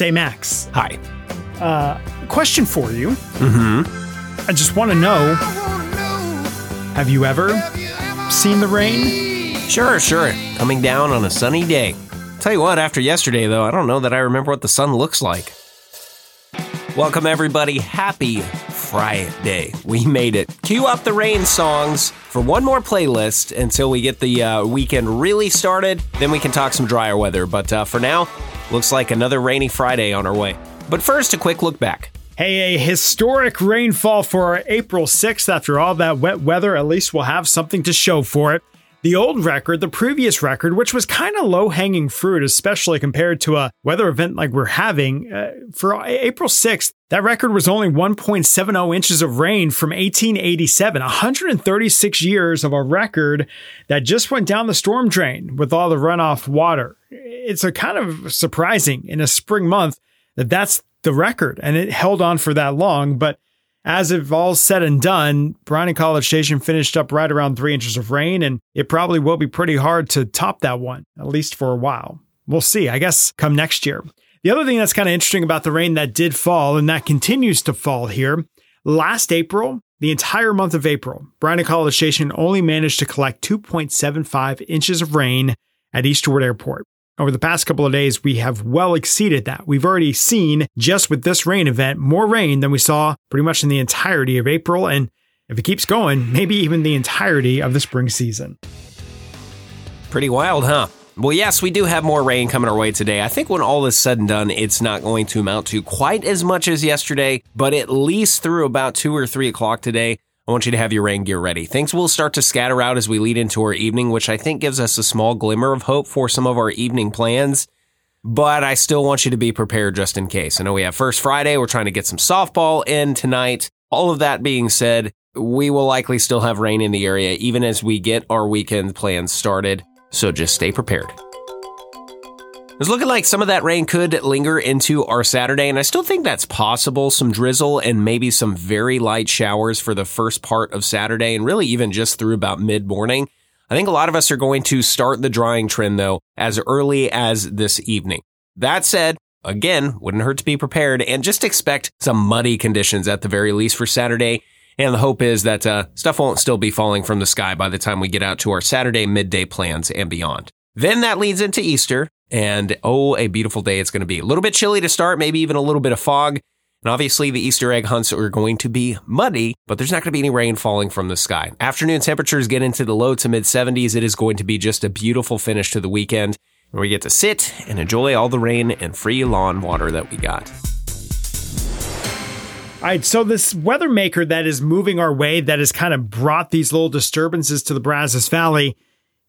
Say, Max, Hi. question for you. Mm-hmm. I just want to know have you ever seen the rain? Sure, sure. Coming down on a sunny day. Tell you what, after yesterday, though, I don't know that I remember what the sun looks like. Welcome, everybody. Happy Friday. We made it. Cue up the rain songs for one more playlist until we get the uh, weekend really started. Then we can talk some drier weather. But uh, for now, looks like another rainy Friday on our way. But first, a quick look back. Hey, a historic rainfall for April 6th. After all that wet weather, at least we'll have something to show for it. The old record, the previous record, which was kind of low hanging fruit, especially compared to a weather event like we're having, uh, for April 6th, that record was only 1.70 inches of rain from 1887, 136 years of a record that just went down the storm drain with all the runoff water. It's a kind of surprising in a spring month that that's the record and it held on for that long. But as of all said and done, Bryan College Station finished up right around three inches of rain, and it probably will be pretty hard to top that one, at least for a while. We'll see, I guess, come next year. The other thing that's kind of interesting about the rain that did fall and that continues to fall here, last April, the entire month of April, Bryan College Station only managed to collect 2.75 inches of rain at Easterwood Airport. Over the past couple of days, we have well exceeded that. We've already seen, just with this rain event, more rain than we saw pretty much in the entirety of April. And if it keeps going, maybe even the entirety of the spring season. Pretty wild, huh? Well, yes, we do have more rain coming our way today. I think when all is said and done, it's not going to amount to quite as much as yesterday, but at least through about 2 or 3 o'clock today, I want you to have your rain gear ready. Things will start to scatter out as we lead into our evening, which I think gives us a small glimmer of hope for some of our evening plans. But I still want you to be prepared just in case. I know we have First Friday. We're trying to get some softball in tonight. All of that being said, we will likely still have rain in the area even as we get our weekend plans started. So just stay prepared. It's looking like some of that rain could linger into our Saturday, and I still think that's possible. Some drizzle and maybe some very light showers for the first part of Saturday, and really even just through about mid morning. I think a lot of us are going to start the drying trend, though, as early as this evening. That said, again, wouldn't hurt to be prepared and just expect some muddy conditions at the very least for Saturday. And the hope is that uh, stuff won't still be falling from the sky by the time we get out to our Saturday midday plans and beyond. Then that leads into Easter, and oh, a beautiful day it's going to be. A little bit chilly to start, maybe even a little bit of fog. And obviously, the Easter egg hunts are going to be muddy, but there's not going to be any rain falling from the sky. Afternoon temperatures get into the low to mid 70s. It is going to be just a beautiful finish to the weekend where we get to sit and enjoy all the rain and free lawn water that we got. All right, so this weather maker that is moving our way, that has kind of brought these little disturbances to the Brazos Valley,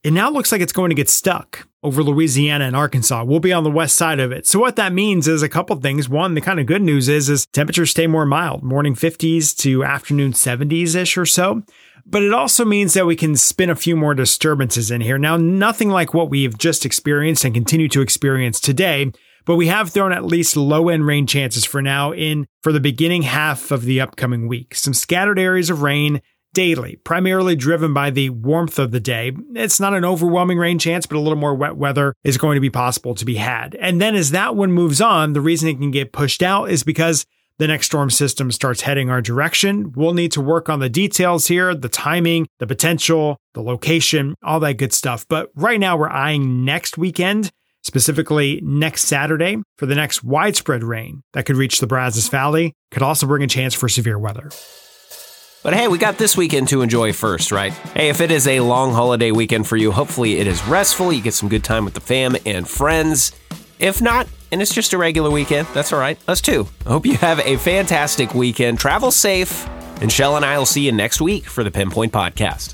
it now looks like it's going to get stuck over Louisiana and Arkansas. We'll be on the west side of it. So what that means is a couple things. One, the kind of good news is is temperatures stay more mild, morning 50s to afternoon 70s ish or so. But it also means that we can spin a few more disturbances in here. Now, nothing like what we've just experienced and continue to experience today, but we have thrown at least low end rain chances for now in for the beginning half of the upcoming week. Some scattered areas of rain daily, primarily driven by the warmth of the day. It's not an overwhelming rain chance, but a little more wet weather is going to be possible to be had. And then as that one moves on, the reason it can get pushed out is because the next storm system starts heading our direction. We'll need to work on the details here, the timing, the potential, the location, all that good stuff. But right now we're eyeing next weekend specifically next Saturday for the next widespread rain that could reach the Brazos Valley, could also bring a chance for severe weather. But hey, we got this weekend to enjoy first, right? Hey, if it is a long holiday weekend for you, hopefully it is restful. You get some good time with the fam and friends. If not, and it's just a regular weekend, that's all right. Us too. I hope you have a fantastic weekend. Travel safe. And Shell and I will see you next week for the Pinpoint Podcast.